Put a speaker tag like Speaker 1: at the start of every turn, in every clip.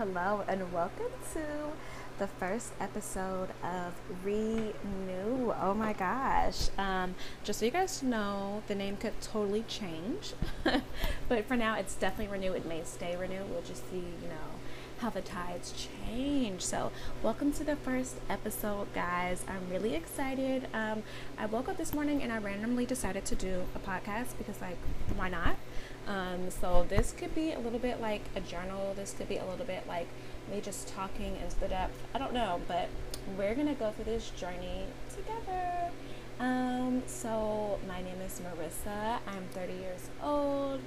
Speaker 1: hello, and welcome to the first episode of Renew. Oh my gosh. Um, just so you guys know, the name could totally change, but for now, it's definitely Renew. It may stay Renew. We'll just see, you know, how the tides change. So, welcome to the first episode, guys. I'm really excited. Um, I woke up this morning and I randomly decided to do a podcast because, like, why not? Um, so this could be a little bit like a journal. This could be a little bit like me just talking into the depth. I don't know, but we're gonna go through this journey together. Um, so my name is Marissa. I'm 30 years old.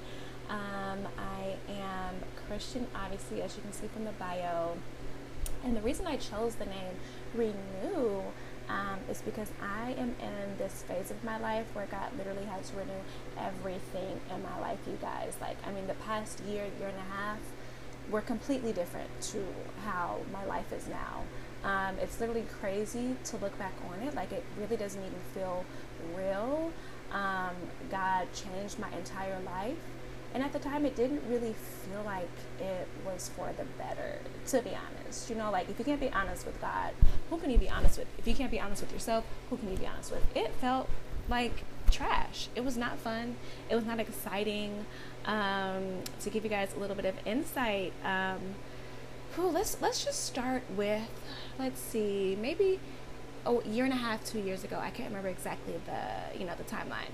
Speaker 1: Um, I am Christian, obviously, as you can see from the bio. And the reason I chose the name Renew um, is because I am in this phase of my life where God literally has to renew everything in my life, you guys. Like, I mean, the past year, year and a half, were completely different to how my life is now. Um, it's literally crazy to look back on it. Like, it really doesn't even feel real. Um, God changed my entire life. And at the time, it didn't really feel like it was for the better, to be honest. You know, like if you can't be honest with God, who can you be honest with? If you can't be honest with yourself, who can you be honest with? It felt like trash. It was not fun. It was not exciting. Um, to give you guys a little bit of insight, um, whew, let's let's just start with, let's see, maybe a year and a half, two years ago. I can't remember exactly the you know the timeline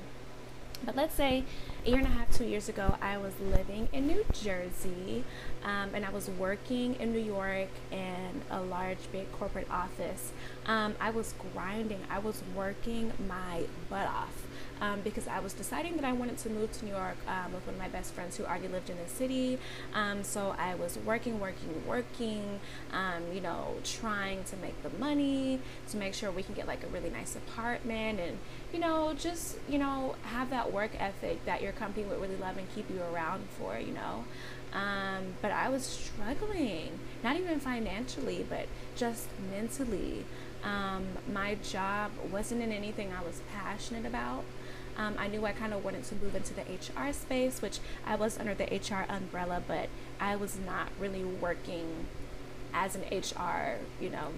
Speaker 1: but let's say a year and a half, two years ago, I was living in New Jersey um, and I was working in New York in a large, big corporate office. Um, I was grinding, I was working my butt off um, because I was deciding that I wanted to move to New York um, with one of my best friends who already lived in the city. Um, so I was working, working, working, um, you know, trying to make the money to make sure we can get like a really nice apartment and, you know, just, you know, have that work ethic that your company would really love and keep you around for, you know. Um, but I was struggling, not even financially, but just mentally. Um, my job wasn't in anything I was passionate about. Um, I knew I kind of wanted to move into the HR space, which I was under the HR umbrella, but I was not really working as an HR, you know,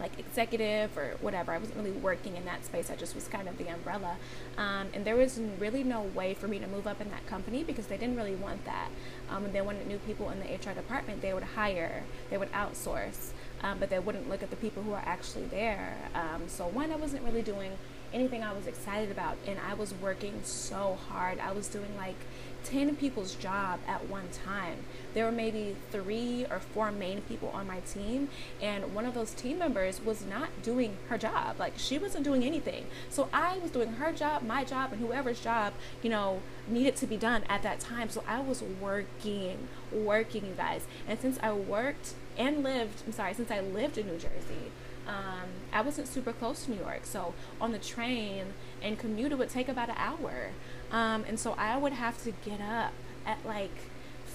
Speaker 1: like executive or whatever. I wasn't really working in that space. I just was kind of the umbrella. Um, and there was really no way for me to move up in that company because they didn't really want that. Um, when they wanted new people in the HR department, they would hire, they would outsource, um, but they wouldn't look at the people who are actually there. Um, so, one, I wasn't really doing anything I was excited about. And I was working so hard. I was doing like 10 people's job at one time. There were maybe three or four main people on my team, and one of those team members was not doing her job. Like, she wasn't doing anything. So I was doing her job, my job, and whoever's job, you know, needed to be done at that time. So I was working, working, you guys. And since I worked and lived, I'm sorry, since I lived in New Jersey, um, I wasn't super close to New York, so on the train and commute it would take about an hour, um, and so I would have to get up at like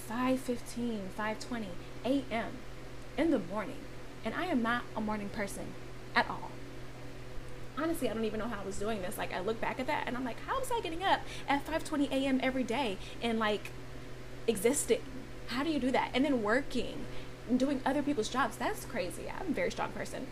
Speaker 1: 5:15, 5:20 a.m. in the morning, and I am not a morning person at all. Honestly, I don't even know how I was doing this. Like I look back at that and I'm like, how was I getting up at 5:20 a.m. every day and like existing? How do you do that? And then working doing other people's jobs. That's crazy. I'm a very strong person.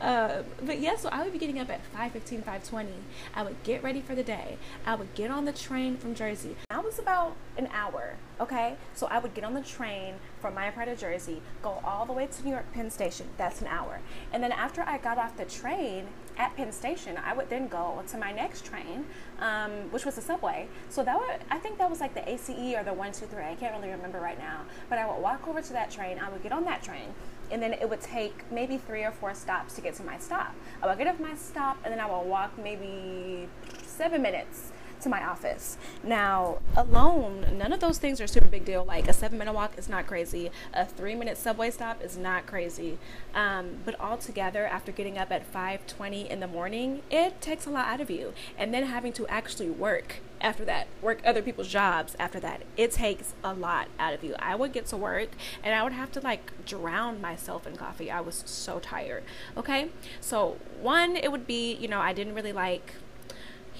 Speaker 1: uh, but yeah, so I would be getting up at 5.15, 5.20. I would get ready for the day. I would get on the train from Jersey. That was about an hour, okay? So I would get on the train from my part of Jersey, go all the way to New York Penn Station. That's an hour. And then after I got off the train at Penn Station, I would then go to my next train, um, which was the subway. So that would, I think that was like the ACE or the 123. I can't really remember right now. But I would walk over to that train. I would get on that train and then it would take maybe three or four stops to get to my stop. I would get off my stop and then I would walk maybe seven minutes to my office. Now, alone, none of those things are super big deal. Like a seven minute walk is not crazy. A three minute subway stop is not crazy. Um, but all together, after getting up at 5:20 in the morning, it takes a lot out of you. And then having to actually work after that, work other people's jobs after that, it takes a lot out of you. I would get to work and I would have to like drown myself in coffee. I was so tired. Okay, so one, it would be you know I didn't really like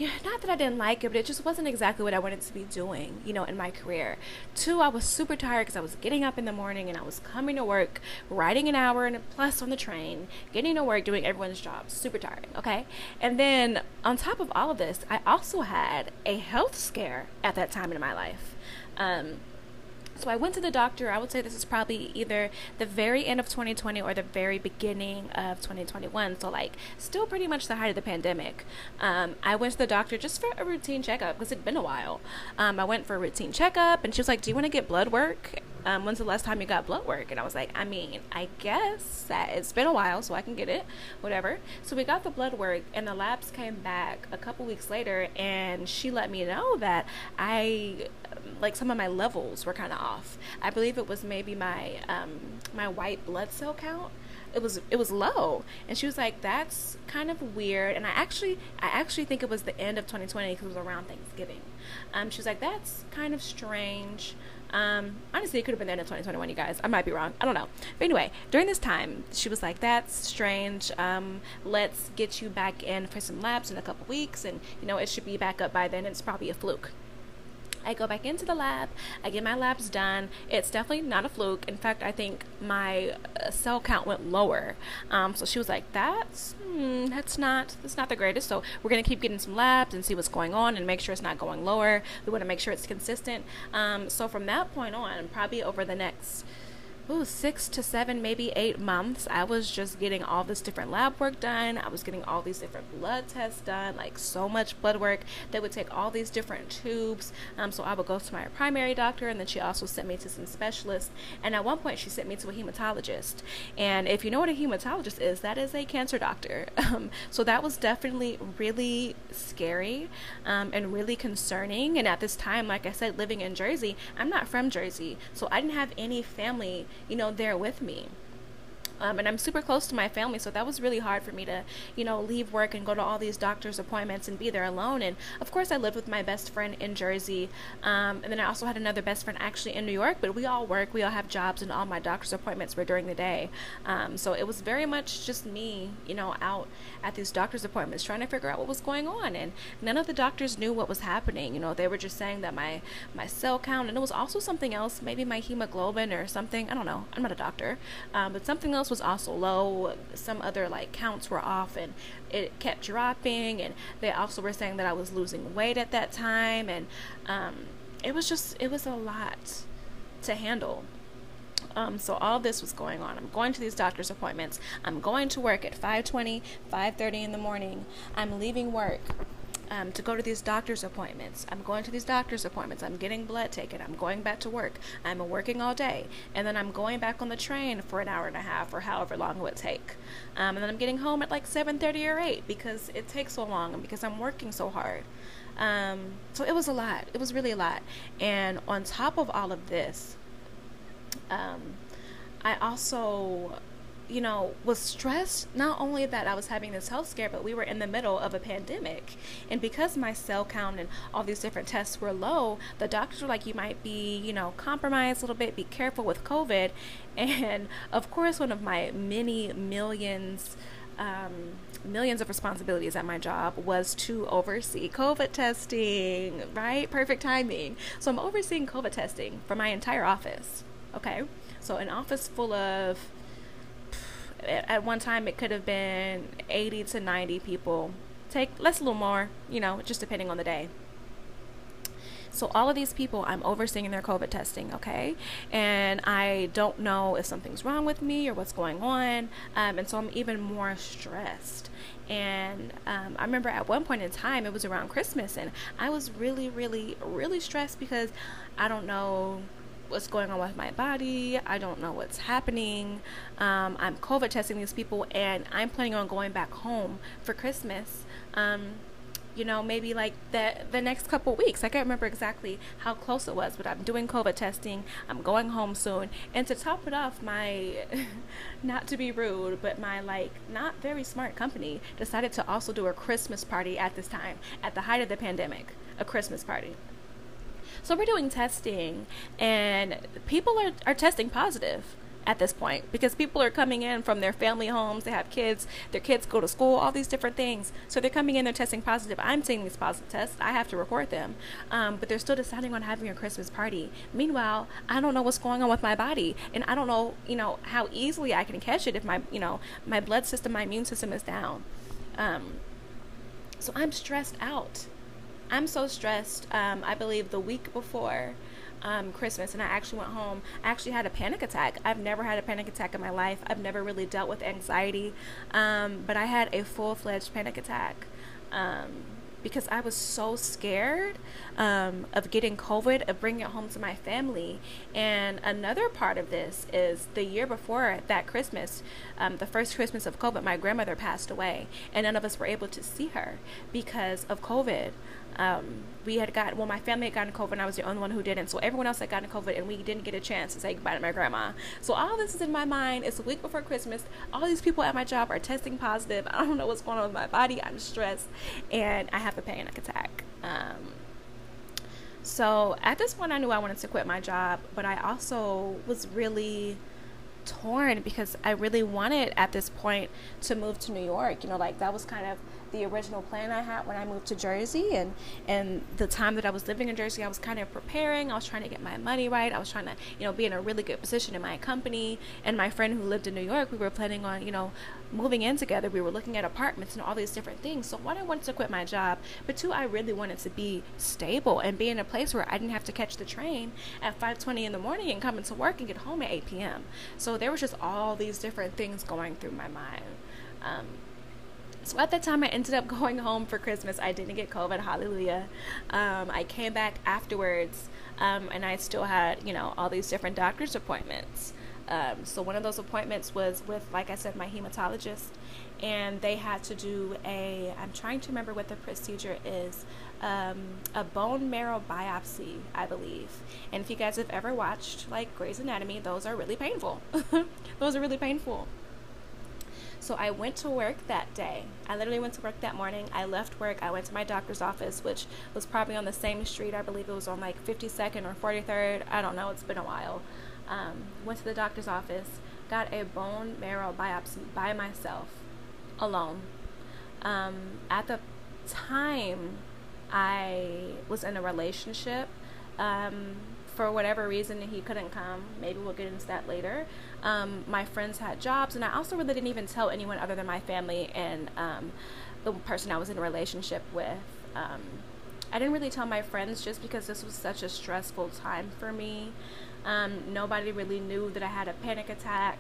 Speaker 1: yeah, not that I didn't like it, but it just wasn't exactly what I wanted to be doing, you know, in my career. Two, I was super tired because I was getting up in the morning and I was coming to work, riding an hour and a plus on the train, getting to work, doing everyone's job. Super tired, okay? And then on top of all of this, I also had a health scare at that time in my life. Um, so I went to the doctor. I would say this is probably either the very end of 2020 or the very beginning of 2021. So, like, still pretty much the height of the pandemic. Um, I went to the doctor just for a routine checkup because it'd been a while. Um, I went for a routine checkup and she was like, Do you want to get blood work? Um, when's the last time you got blood work? And I was like, I mean, I guess that it's been a while, so I can get it, whatever. So we got the blood work, and the labs came back a couple weeks later, and she let me know that I like some of my levels were kind of off. I believe it was maybe my um, my white blood cell count. It was it was low, and she was like, "That's kind of weird." And I actually I actually think it was the end of 2020 because it was around Thanksgiving. Um, she was like, "That's kind of strange." Um, honestly, it could have been the end of 2021, you guys. I might be wrong. I don't know. But anyway, during this time, she was like, "That's strange. Um, let's get you back in for some labs in a couple weeks, and you know it should be back up by then. It's probably a fluke." I go back into the lab, I get my labs done. It's definitely not a fluke. In fact, I think my uh, cell count went lower. Um, so she was like, "That's hmm, that's not that's not the greatest." So we're gonna keep getting some labs and see what's going on and make sure it's not going lower. We want to make sure it's consistent. Um, so from that point on, probably over the next ooh, six to seven, maybe eight months, I was just getting all this different lab work done. I was getting all these different blood tests done, like so much blood work. They would take all these different tubes. Um, so I would go to my primary doctor, and then she also sent me to some specialists. And at one point, she sent me to a hematologist. And if you know what a hematologist is, that is a cancer doctor. Um, so that was definitely really scary um, and really concerning. And at this time, like I said, living in Jersey, I'm not from Jersey, so I didn't have any family you know, there with me. Um, and I'm super close to my family, so that was really hard for me to, you know, leave work and go to all these doctor's appointments and be there alone. And of course, I lived with my best friend in Jersey, um, and then I also had another best friend actually in New York. But we all work, we all have jobs, and all my doctor's appointments were during the day. Um, so it was very much just me, you know, out at these doctor's appointments trying to figure out what was going on. And none of the doctors knew what was happening. You know, they were just saying that my my cell count, and it was also something else, maybe my hemoglobin or something. I don't know. I'm not a doctor, um, but something else was also low. Some other like counts were off, and it kept dropping. And they also were saying that I was losing weight at that time, and um, it was just it was a lot to handle. Um, so all this was going on. I'm going to these doctor's appointments. I'm going to work at 5:20, 5:30 in the morning. I'm leaving work um, to go to these doctor's appointments. I'm going to these doctor's appointments. I'm getting blood taken. I'm going back to work. I'm working all day. And then I'm going back on the train for an hour and a half or however long it would take. Um, and then I'm getting home at like 7.30 or 8 because it takes so long and because I'm working so hard. Um, so it was a lot. It was really a lot. And on top of all of this, um, I also you know, was stressed not only that I was having this health scare, but we were in the middle of a pandemic. And because my cell count and all these different tests were low, the doctors were like, you might be, you know, compromised a little bit, be careful with COVID. And of course, one of my many millions, um, millions of responsibilities at my job was to oversee COVID testing, right? Perfect timing. So I'm overseeing COVID testing for my entire office. Okay. So an office full of at one time it could have been 80 to 90 people. Take less a little more you know just depending on the day. So all of these people i'm overseeing their covid testing okay? And i don't know if something's wrong with me or what's going on um, and so i'm even more stressed. And um, i remember at one point in time it was around christmas and i was really really really stressed because i don't know what's going on with my body. I don't know what's happening. Um, I'm COVID testing these people, and I'm planning on going back home for Christmas. Um, you know, maybe like the the next couple weeks. I can't remember exactly how close it was, but I'm doing COVID testing. I'm going home soon, and to top it off, my not to be rude, but my like not very smart company decided to also do a Christmas party at this time, at the height of the pandemic, a Christmas party. So we're doing testing, and people are, are testing positive. at this point because people are coming in from their family homes. They have kids. Their kids go to school. All these different things. So they're coming in. They're testing positive. I'm seeing these positive tests. I have to report them. Um, but they're still deciding on having a Christmas party. Meanwhile, I don't know what's going on with my body, and I don't know, you know, how easily I can catch it if my, you know, my blood system, my immune system is down. Um, so I'm stressed out. I'm so stressed. Um, I believe the week before um, Christmas, and I actually went home. I actually had a panic attack. I've never had a panic attack in my life. I've never really dealt with anxiety, um, but I had a full fledged panic attack. Um, because I was so scared um, of getting COVID, of bringing it home to my family. And another part of this is the year before that Christmas, um, the first Christmas of COVID, my grandmother passed away, and none of us were able to see her because of COVID um, we had got well, my family had gotten COVID, and I was the only one who didn't. So everyone else had gotten COVID, and we didn't get a chance to say goodbye to my grandma. So all this is in my mind. It's a week before Christmas. All these people at my job are testing positive. I don't know what's going on with my body. I'm stressed, and I have a panic attack. Um, so at this point, I knew I wanted to quit my job, but I also was really torn because I really wanted at this point to move to New York. You know, like that was kind of the original plan I had when I moved to Jersey and and the time that I was living in Jersey I was kind of preparing. I was trying to get my money right. I was trying to you know be in a really good position in my company. And my friend who lived in New York we were planning on you know moving in together. We were looking at apartments and all these different things. So one I wanted to quit my job? But two I really wanted to be stable and be in a place where I didn't have to catch the train at 5:20 in the morning and come into work and get home at 8 p.m. so there was just all these different things going through my mind. Um, so at that time, I ended up going home for Christmas. I didn't get COVID, hallelujah. Um, I came back afterwards, um, and I still had, you know, all these different doctor's appointments. Um, so one of those appointments was with, like I said, my hematologist, and they had to do a. I'm trying to remember what the procedure is. Um, a bone marrow biopsy, I believe. And if you guys have ever watched like Grey's Anatomy, those are really painful. those are really painful. So I went to work that day. I literally went to work that morning. I left work. I went to my doctor's office, which was probably on the same street. I believe it was on like 52nd or 43rd. I don't know. It's been a while. Um, went to the doctor's office, got a bone marrow biopsy by myself, alone. Um, at the time, I was in a relationship. Um, for whatever reason he couldn't come. Maybe we'll get into that later. Um, my friends had jobs, and I also really didn't even tell anyone other than my family and um, the person I was in a relationship with. Um, I didn't really tell my friends just because this was such a stressful time for me. Um, nobody really knew that I had a panic attack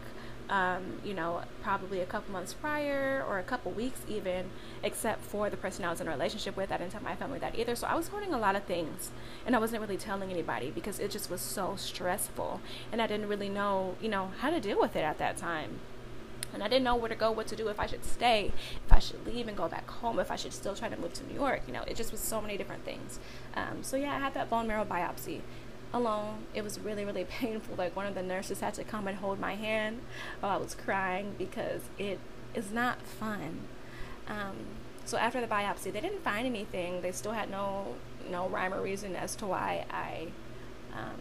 Speaker 1: um, you know, probably a couple months prior or a couple weeks even, except for the person I was in a relationship with. I didn't tell my family that either. So I was holding a lot of things and I wasn't really telling anybody because it just was so stressful and I didn't really know, you know, how to deal with it at that time. And I didn't know where to go, what to do, if I should stay, if I should leave and go back home, if I should still try to move to New York. You know, it just was so many different things. Um, so yeah, I had that bone marrow biopsy alone. It was really, really painful. Like one of the nurses had to come and hold my hand while I was crying because it is not fun. Um, so after the biopsy, they didn't find anything. They still had no no rhyme or reason as to why I um,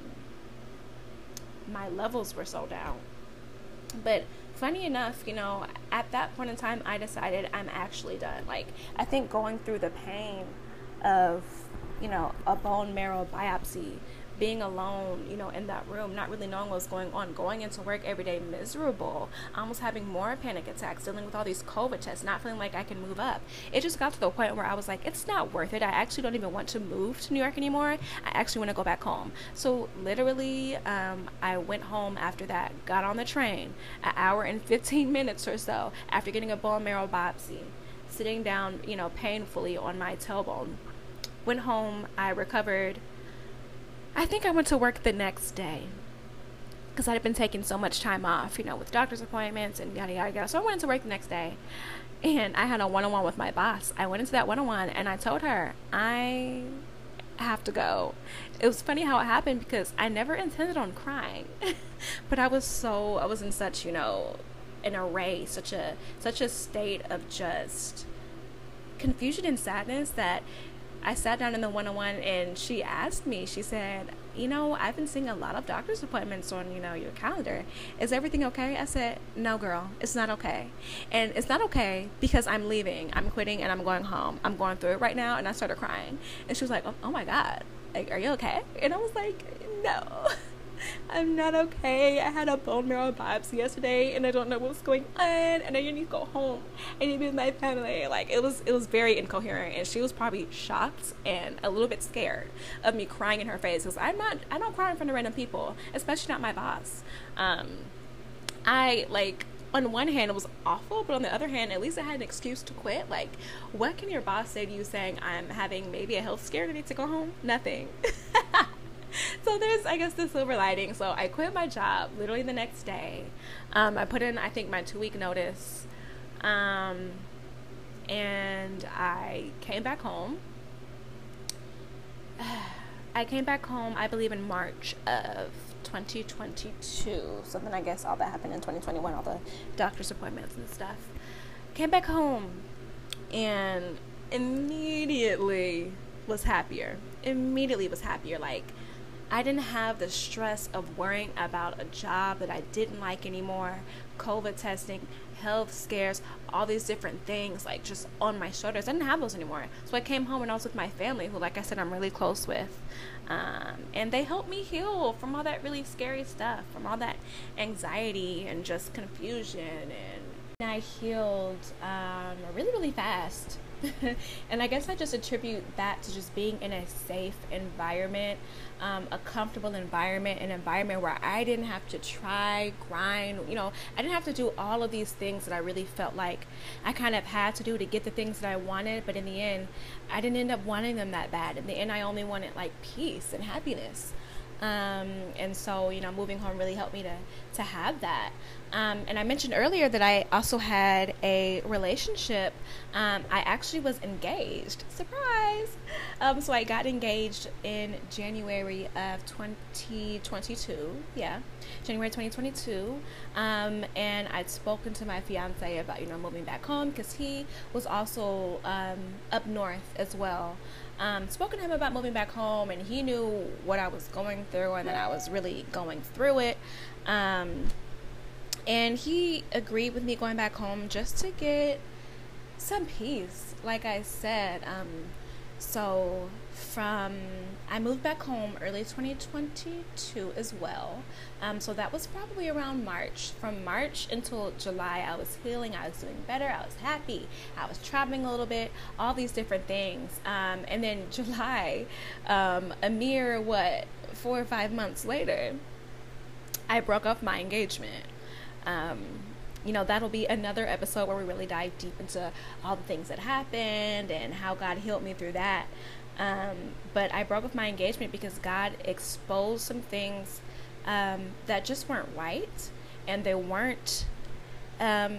Speaker 1: my levels were so down. But funny enough, you know, at that point in time, I decided I'm actually done. Like I think going through the pain of you know a bone marrow biopsy being alone, you know, in that room, not really knowing what's going on, going into work every day miserable, almost having more panic attacks, dealing with all these COVID tests, not feeling like I can move up. It just got to the point where I was like, it's not worth it. I actually don't even want to move to New York anymore. I actually want to go back home. So literally, um, I went home after that, got on the train, an hour and 15 minutes or so after getting a bone marrow biopsy, sitting down, you know, painfully on my tailbone. Went home, I recovered I think I went to work the next day because I had been taking so much time off, you know, with doctor's appointments and yada yada yada. So I went into work the next day and I had a one on one with my boss. I went into that one on one and I told her, I have to go. It was funny how it happened because I never intended on crying. but I was so I was in such, you know, an array, such a such a state of just confusion and sadness that I sat down in the one on one and she asked me, she said, you know, I've been seeing a lot of doctor's appointments on, you know, your calendar. Is everything okay? I said, no, girl, it's not okay. And it's not okay because I'm leaving, I'm quitting, and I'm going home. I'm going through it right now. And I started crying. And she was like, oh, oh my God, like, are you okay? And I was like, no. I'm not okay. I had a bone marrow biopsy yesterday and I don't know what's going on and I need to go home. I need to be with my family. Like it was it was very incoherent and she was probably shocked and a little bit scared of me crying in her face because I'm not I don't cry in front of random people, especially not my boss. Um I like on one hand it was awful but on the other hand at least i had an excuse to quit like what can your boss say to you saying i'm having maybe a health scare and i need to go home nothing so there's i guess the silver lining. So i quit my job literally the next day. Um, i put in i think my two week notice. Um, and i came back home. I came back home i believe in march of 2022 so then i guess all that happened in 2021 all the doctor's appointments and stuff. Came back home and immediately was happier. Immediately was happier. Like I didn't have the stress of worrying about a job that I didn't like anymore, COVID testing, health scares, all these different things like just on my shoulders. I didn't have those anymore. So I came home and I was with my family, who, like I said, I'm really close with. Um, and they helped me heal from all that really scary stuff, from all that anxiety and just confusion. And I healed um, really, really fast. and I guess I just attribute that to just being in a safe environment, um, a comfortable environment, an environment where I didn't have to try, grind, you know, I didn't have to do all of these things that I really felt like I kind of had to do to get the things that I wanted. But in the end, I didn't end up wanting them that bad. In the end, I only wanted like peace and happiness. Um, and so, you know, moving home really helped me to, to have that. Um, and I mentioned earlier that I also had a relationship. Um, I actually was engaged. Surprise! Um, so I got engaged in January of 2022. Yeah, January 2022. Um, and I'd spoken to my fiance about, you know, moving back home because he was also um, up north as well. Um, spoken to him about moving back home, and he knew what I was going through and that I was really going through it. Um, and he agreed with me going back home just to get some peace, like I said. Um, so from I moved back home early 2022 as well. Um, so that was probably around March. From March until July, I was healing. I was doing better. I was happy. I was traveling a little bit. All these different things. Um, and then July, um, a mere what four or five months later, I broke off my engagement. Um, you know, that'll be another episode where we really dive deep into all the things that happened and how God healed me through that. Um, but I broke off my engagement because God exposed some things um, that just weren't right and they weren't, um,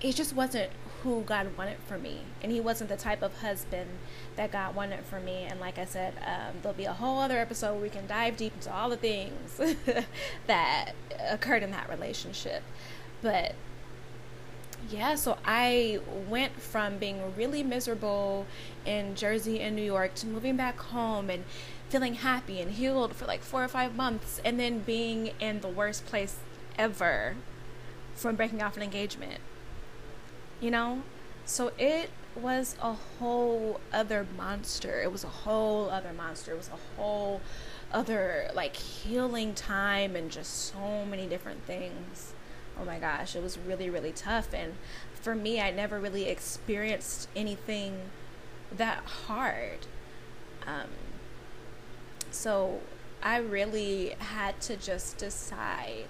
Speaker 1: it just wasn't who God wanted for me. And He wasn't the type of husband that God wanted for me. And like I said, um, there'll be a whole other episode where we can dive deep into all the things that occurred in that relationship. But yeah, so I went from being really miserable in Jersey and New York to moving back home and feeling happy and healed for like four or five months, and then being in the worst place ever from breaking off an engagement. You know? So it was a whole other monster. It was a whole other monster. It was a whole other like healing time and just so many different things oh my gosh, it was really, really tough. And for me, I never really experienced anything that hard. Um, so I really had to just decide.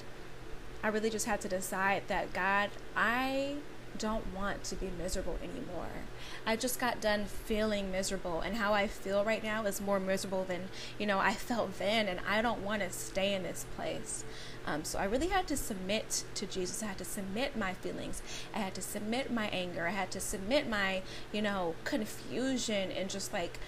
Speaker 1: I really just had to decide that God, I don't want to be miserable anymore. I just got done feeling miserable, and how I feel right now is more miserable than you know I felt then, and I don't want to stay in this place. Um, so I really had to submit to Jesus. I had to submit my feelings. I had to submit my anger. I had to submit my you know confusion and just like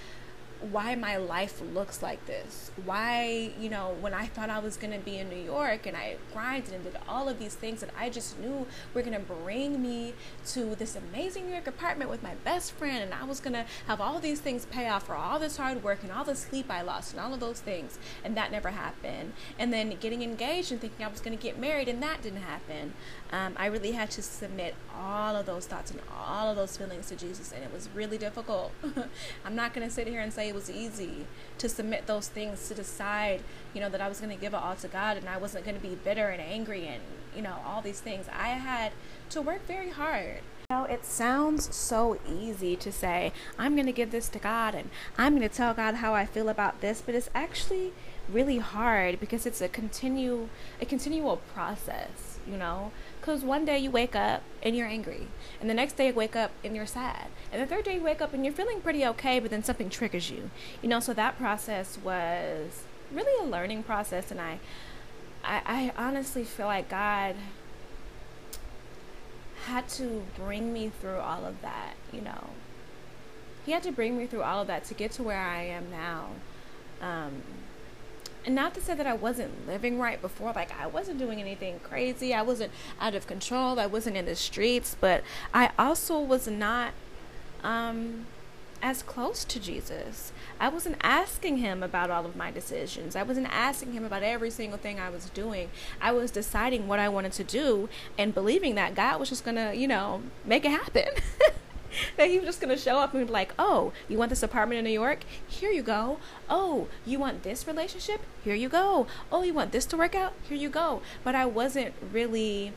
Speaker 1: why my life looks like this. Why, you know, when I thought I was going to be in New York and I grinded and did all of these things that I just knew were going to bring me to this amazing New York apartment with my best friend and I was going to have all these things pay off for all this hard work and all the sleep I lost and all of those things. And that never happened. And then getting engaged and thinking I was going to get married and that didn't happen. Um, I really had to submit all of those thoughts and all of those feelings to Jesus. And it was really difficult. I'm not going to sit here and say it was easy to submit those things to decide, you know, that I was going to give it all to God and I wasn't going to be bitter and angry and, you know, all these things. I had to work very hard. You know, it sounds so easy to say, I'm going to give this to God and I'm going to tell God how I feel about this, but it's actually really hard because it's a continue a continual process, you know? Because one day you wake up and you're angry, and the next day you wake up and you're sad, and the third day you wake up and you're feeling pretty okay, but then something triggers you, you know. So that process was really a learning process, and I, I, I honestly feel like God had to bring me through all of that, you know. He had to bring me through all of that to get to where I am now. Um, and not to say that I wasn't living right before, like I wasn't doing anything crazy, I wasn't out of control, I wasn't in the streets, but I also was not um, as close to Jesus. I wasn't asking him about all of my decisions. I wasn't asking him about every single thing I was doing. I was deciding what I wanted to do and believing that God was just going to, you know, make it happen. that he was just going to show up and be like, oh, you want this apartment in New York? Here you go. Oh, you want this relationship? Here you go. Oh, you want this to work out? Here you go. But I wasn't really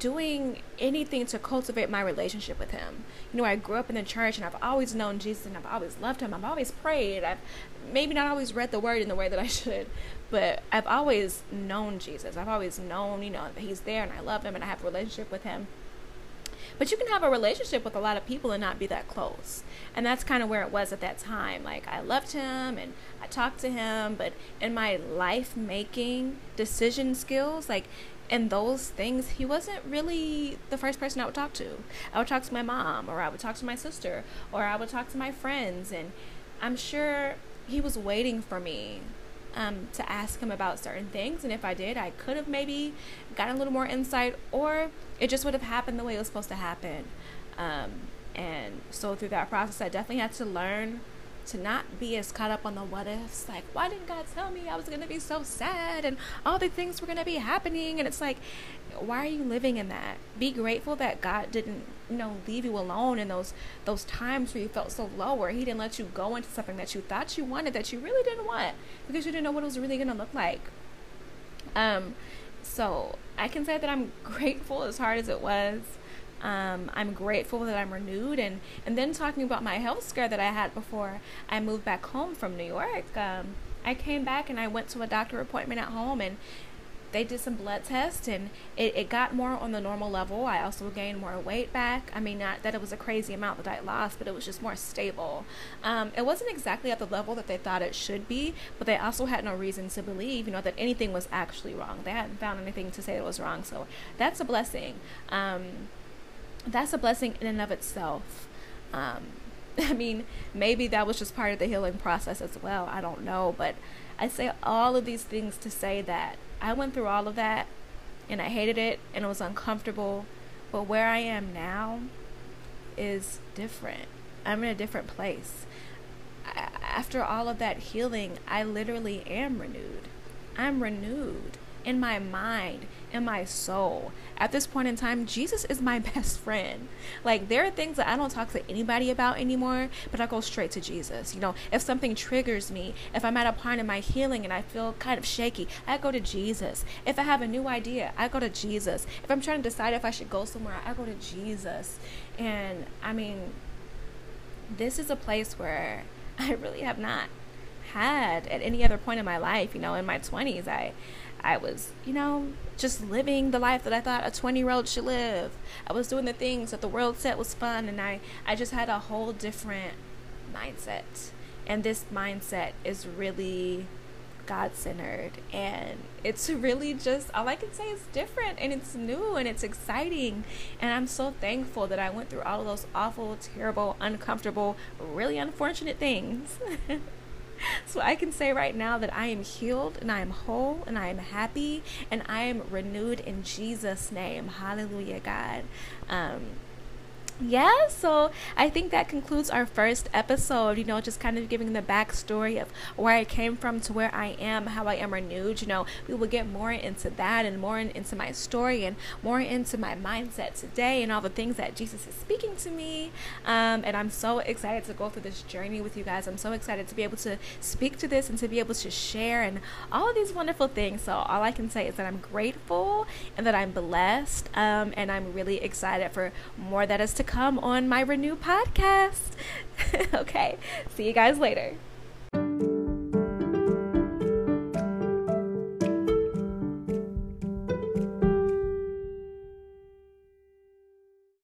Speaker 1: doing anything to cultivate my relationship with him. You know, I grew up in the church and I've always known Jesus and I've always loved him. I've always prayed. I've maybe not always read the word in the way that I should, but I've always known Jesus. I've always known, you know, that he's there and I love him and I have a relationship with him. But you can have a relationship with a lot of people and not be that close. And that's kind of where it was at that time. Like I loved him and I talked to him, but in my life making decision skills, like in those things, he wasn't really the first person I would talk to. I would talk to my mom, or I would talk to my sister, or I would talk to my friends. And I'm sure he was waiting for me um, to ask him about certain things. And if I did, I could have maybe gotten a little more insight, or it just would have happened the way it was supposed to happen. Um, and so through that process, I definitely had to learn to not be as caught up on the what ifs. Like, why didn't God tell me I was going to be so sad and all the things were going to be happening? And it's like, why are you living in that? Be grateful that God didn't, you know, leave you alone in those those times where you felt so low, where He didn't let you go into something that you thought you wanted that you really didn't want because you didn't know what it was really going to look like. Um, so I can say that I'm grateful as hard as it was. Um, I'm grateful that I'm renewed and and then talking about my health scare that I had before I moved back home from New York. Um, I came back and I went to a doctor appointment at home and they did some blood tests and it, it got more on the normal level. I also gained more weight back. I mean, not that it was a crazy amount that I lost, but it was just more stable. Um, it wasn't exactly at the level that they thought it should be, but they also had no reason to believe, you know, that anything was actually wrong. They hadn't found anything to say it was wrong. So that's a blessing. Um, that's a blessing in and of itself. Um, I mean, maybe that was just part of the healing process as well. I don't know. But I say all of these things to say that I went through all of that and I hated it and it was uncomfortable. But where I am now is different. I'm in a different place. I, after all of that healing, I literally am renewed. I'm renewed in my mind, in my soul. At this point in time, Jesus is my best friend. Like, there are things that I don't talk to anybody about anymore, but I go straight to Jesus. You know, if something triggers me, if I'm at a point in my healing and I feel kind of shaky, I go to Jesus. If I have a new idea, I go to Jesus. If I'm trying to decide if I should go somewhere, I go to Jesus. And I mean, this is a place where I really have not had at any other point in my life. You know, in my 20s, I I was, you know, just living the life that I thought a 20 year old should live. I was doing the things that the world said was fun, and I, I just had a whole different mindset. And this mindset is really God centered. And it's really just, all I can say is different and it's new and it's exciting. And I'm so thankful that I went through all of those awful, terrible, uncomfortable, really unfortunate things. so I can say right now that I am healed and I am whole and I am happy and I am renewed in Jesus' name. Hallelujah, God. Um, yeah, so I think that concludes our first episode. You know, just kind of giving the backstory of where I came from to where I am, how I am renewed. You know, we will get more into that and more in, into my story and more into my mindset today and all the things that Jesus is speaking to me. Um, and I'm so excited to go through this journey with you guys. I'm so excited to be able to speak to this and to be able to share and all of these wonderful things. So, all I can say is that I'm grateful and that I'm blessed. Um, and I'm really excited for more that is to come on my Renew podcast. okay, see you guys later.